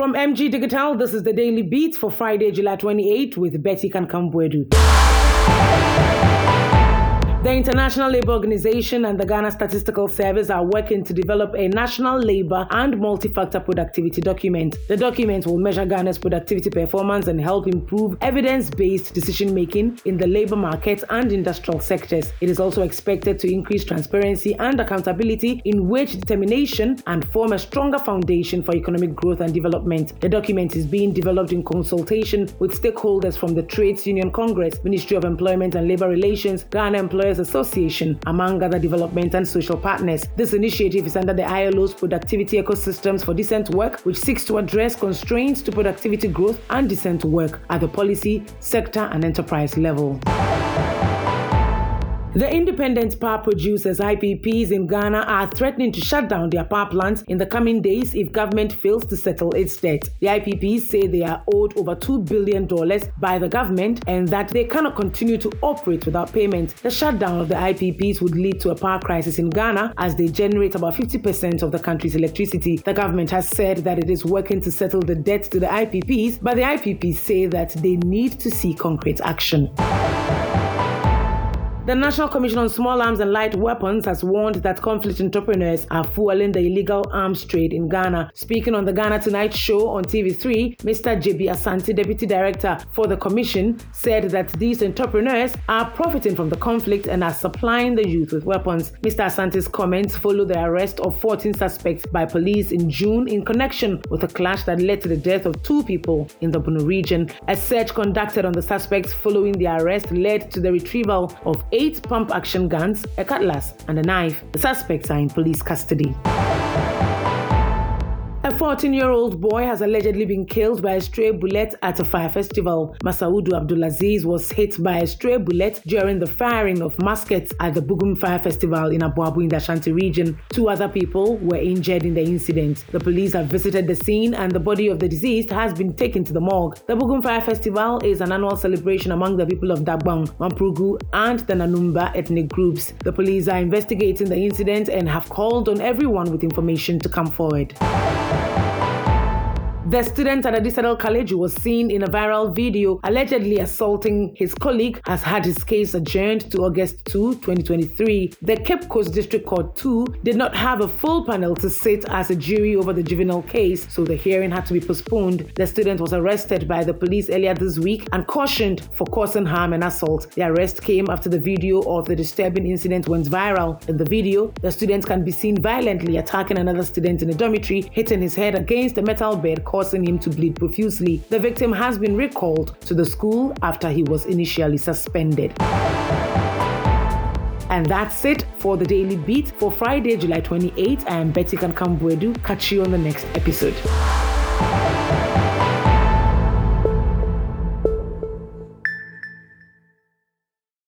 From MG Digital, this is the Daily Beat for Friday, July 28 with Betty Kankam-Boadu. International Labour Organization and the Ghana Statistical Service are working to develop a national labour and multi-factor productivity document. The document will measure Ghana's productivity performance and help improve evidence-based decision-making in the labour market and industrial sectors. It is also expected to increase transparency and accountability in wage determination and form a stronger foundation for economic growth and development. The document is being developed in consultation with stakeholders from the Trades Union Congress, Ministry of Employment and Labour Relations, Ghana Employers Association, among other development and social partners. This initiative is under the ILO's Productivity Ecosystems for Decent Work, which seeks to address constraints to productivity growth and decent work at the policy, sector, and enterprise level. The independent power producers IPPs in Ghana are threatening to shut down their power plants in the coming days if government fails to settle its debt. The IPPs say they are owed over $2 billion by the government and that they cannot continue to operate without payment. The shutdown of the IPPs would lead to a power crisis in Ghana as they generate about 50% of the country's electricity. The government has said that it is working to settle the debt to the IPPs, but the IPPs say that they need to see concrete action. The National Commission on Small Arms and Light Weapons has warned that conflict entrepreneurs are fueling the illegal arms trade in Ghana. Speaking on the Ghana Tonight show on TV3, Mr. JB Asante, Deputy Director for the Commission, said that these entrepreneurs are profiting from the conflict and are supplying the youth with weapons. Mr. Asante's comments follow the arrest of 14 suspects by police in June in connection with a clash that led to the death of two people in the Bono region. A search conducted on the suspects following the arrest led to the retrieval of eight pump action guns, a cutlass, and a knife. The suspects are in police custody. A 14 year old boy has allegedly been killed by a stray bullet at a fire festival. Masaudu Abdulaziz was hit by a stray bullet during the firing of muskets at the Bugum Fire Festival in Abu Abu in the Ashanti region. Two other people were injured in the incident. The police have visited the scene and the body of the deceased has been taken to the morgue. The Bugum Fire Festival is an annual celebration among the people of Dagbang, Mamprugu, and the Nanumba ethnic groups. The police are investigating the incident and have called on everyone with information to come forward. The student at Adisadel College who was seen in a viral video allegedly assaulting his colleague has had his case adjourned to August 2, 2023. The Cape Coast District Court 2 did not have a full panel to sit as a jury over the juvenile case, so the hearing had to be postponed. The student was arrested by the police earlier this week and cautioned for causing harm and assault. The arrest came after the video of the disturbing incident went viral. In the video, the student can be seen violently attacking another student in a dormitory, hitting his head against a metal bed, causing him to bleed profusely. The victim has been recalled to the school after he was initially suspended. And that's it for the Daily Beat for Friday, July 28. I am Betty Kankam-Boadu. Catch you on the next episode.